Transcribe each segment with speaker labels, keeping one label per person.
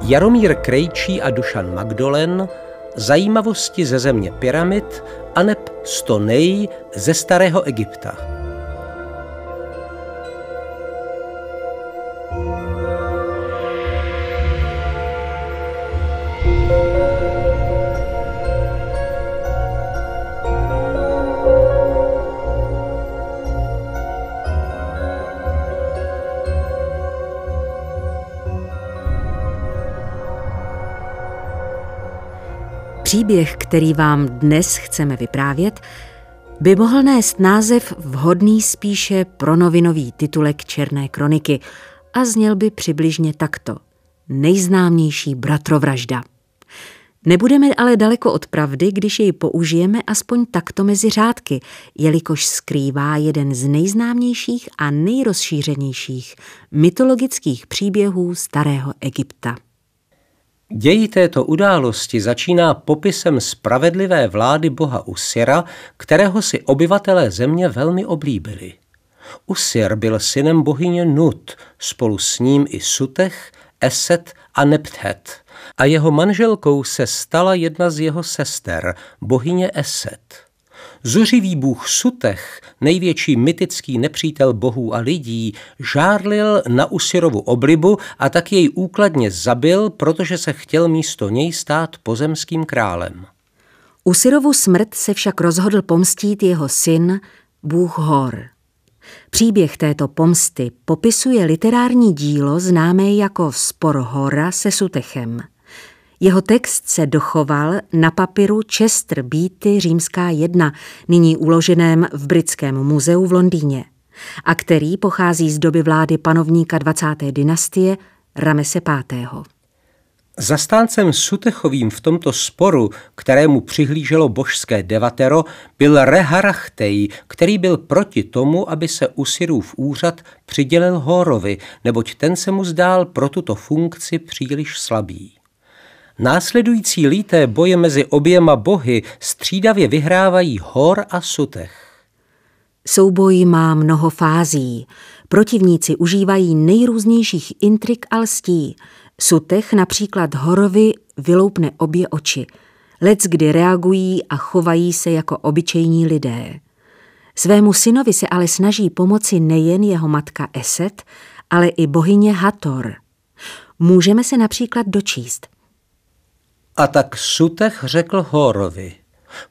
Speaker 1: Jaromír Krejčí a Dušan Magdolen zajímavosti ze země pyramid aneb 100 nej ze starého Egypta.
Speaker 2: Příběh, který vám dnes chceme vyprávět, by mohl nést název vhodný spíše pro novinový titulek Černé kroniky a zněl by přibližně takto. Nejznámější bratrovražda. Nebudeme ale daleko od pravdy, když jej použijeme aspoň takto mezi řádky, jelikož skrývá jeden z nejznámějších a nejrozšířenějších mytologických příběhů starého Egypta.
Speaker 1: Děj této události začíná popisem spravedlivé vlády boha Usira, kterého si obyvatelé země velmi oblíbili. Usir byl synem bohyně Nut, spolu s ním i Sutech, Eset a Nepthet a jeho manželkou se stala jedna z jeho sester, bohyně Eset. Zuřivý bůh Sutech, největší mytický nepřítel bohů a lidí, žárlil na Usirovu oblibu a tak jej úkladně zabil, protože se chtěl místo něj stát pozemským králem.
Speaker 2: Usirovu smrt se však rozhodl pomstít jeho syn, bůh Hor. Příběh této pomsty popisuje literární dílo známé jako Spor Hora se Sutechem – jeho text se dochoval na papiru Chester Beatty římská jedna, nyní uloženém v Britském muzeu v Londýně, a který pochází z doby vlády panovníka 20. dynastie Ramese V.
Speaker 1: Zastáncem Sutechovým v tomto sporu, kterému přihlíželo božské devatero, byl Reharachtej, který byl proti tomu, aby se Usirův úřad přidělil Horovi, neboť ten se mu zdál pro tuto funkci příliš slabý. Následující líté boje mezi oběma bohy střídavě vyhrávají Hor a Sutech.
Speaker 2: Souboj má mnoho fází. Protivníci užívají nejrůznějších intrik a lstí. Sutech například Horovi vyloupne obě oči. Lec kdy reagují a chovají se jako obyčejní lidé. Svému synovi se ale snaží pomoci nejen jeho matka Eset, ale i bohyně Hator. Můžeme se například dočíst –
Speaker 1: a tak Sutech řekl Horovi,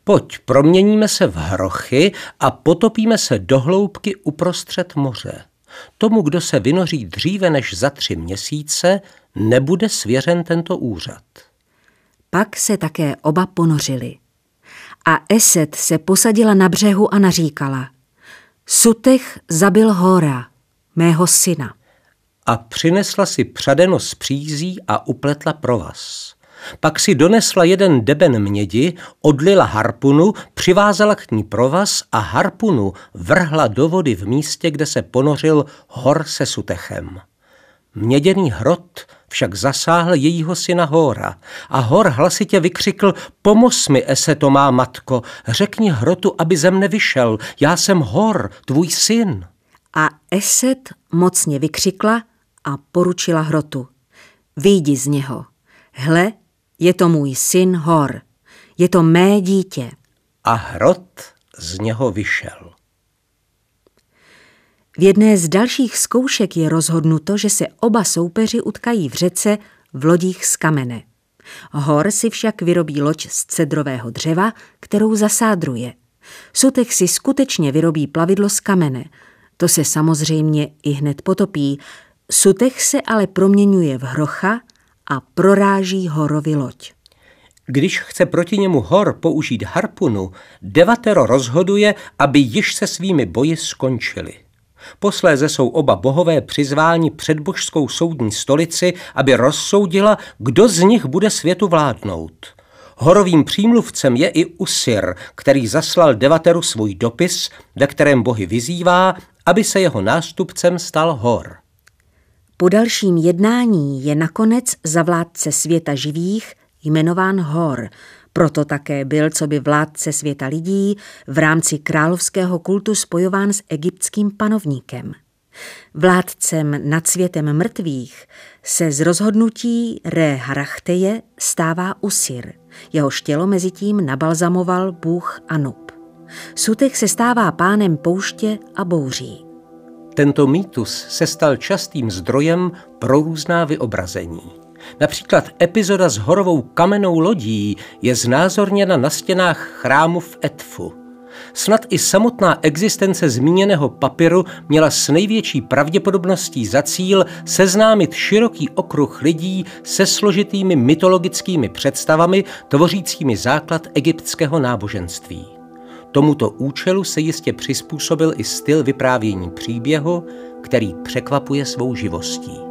Speaker 1: pojď, proměníme se v hrochy a potopíme se do hloubky uprostřed moře. Tomu, kdo se vynoří dříve než za tři měsíce, nebude svěřen tento úřad.
Speaker 2: Pak se také oba ponořili. A Eset se posadila na břehu a naříkala. Sutech zabil Hora, mého syna.
Speaker 1: A přinesla si přadeno z přízí a upletla provaz. Pak si donesla jeden deben mědi, odlila harpunu, přivázala k ní provaz a harpunu vrhla do vody v místě, kde se ponořil hor se sutechem. Měděný hrot však zasáhl jejího syna Hora a Hor hlasitě vykřikl, pomoz mi, Eseto má matko, řekni hrotu, aby ze mne vyšel, já jsem Hor, tvůj syn.
Speaker 2: A Eset mocně vykřikla a poručila hrotu, vyjdi z něho. Hle, je to můj syn Hor. Je to mé dítě.
Speaker 1: A hrot z něho vyšel.
Speaker 2: V jedné z dalších zkoušek je rozhodnuto, že se oba soupeři utkají v řece v lodích z kamene. Hor si však vyrobí loď z cedrového dřeva, kterou zasádruje. Sutech si skutečně vyrobí plavidlo z kamene. To se samozřejmě i hned potopí. Sutech se ale proměňuje v hrocha a proráží Horovi loď.
Speaker 1: Když chce proti němu Hor použít harpunu, Devatero rozhoduje, aby již se svými boji skončili. Posléze jsou oba bohové přizváni před božskou soudní stolici, aby rozsoudila, kdo z nich bude světu vládnout. Horovým přímluvcem je i Usir, který zaslal Devateru svůj dopis, ve kterém bohy vyzývá, aby se jeho nástupcem stal Hor.
Speaker 2: Po dalším jednání je nakonec za vládce světa živých jmenován Hor, proto také byl, co by vládce světa lidí, v rámci královského kultu spojován s egyptským panovníkem. Vládcem nad světem mrtvých se z rozhodnutí Re Harachteje stává Usir. Jehož tělo mezi tím nabalzamoval bůh Anup. Sutek se stává pánem pouště a bouří.
Speaker 1: Tento mýtus se stal častým zdrojem pro různá vyobrazení. Například epizoda s horovou kamennou lodí je znázorněna na stěnách chrámu v Etfu. Snad i samotná existence zmíněného papíru měla s největší pravděpodobností za cíl seznámit široký okruh lidí se složitými mytologickými představami tvořícími základ egyptského náboženství. Tomuto účelu se jistě přizpůsobil i styl vyprávění příběhu, který překvapuje svou živostí.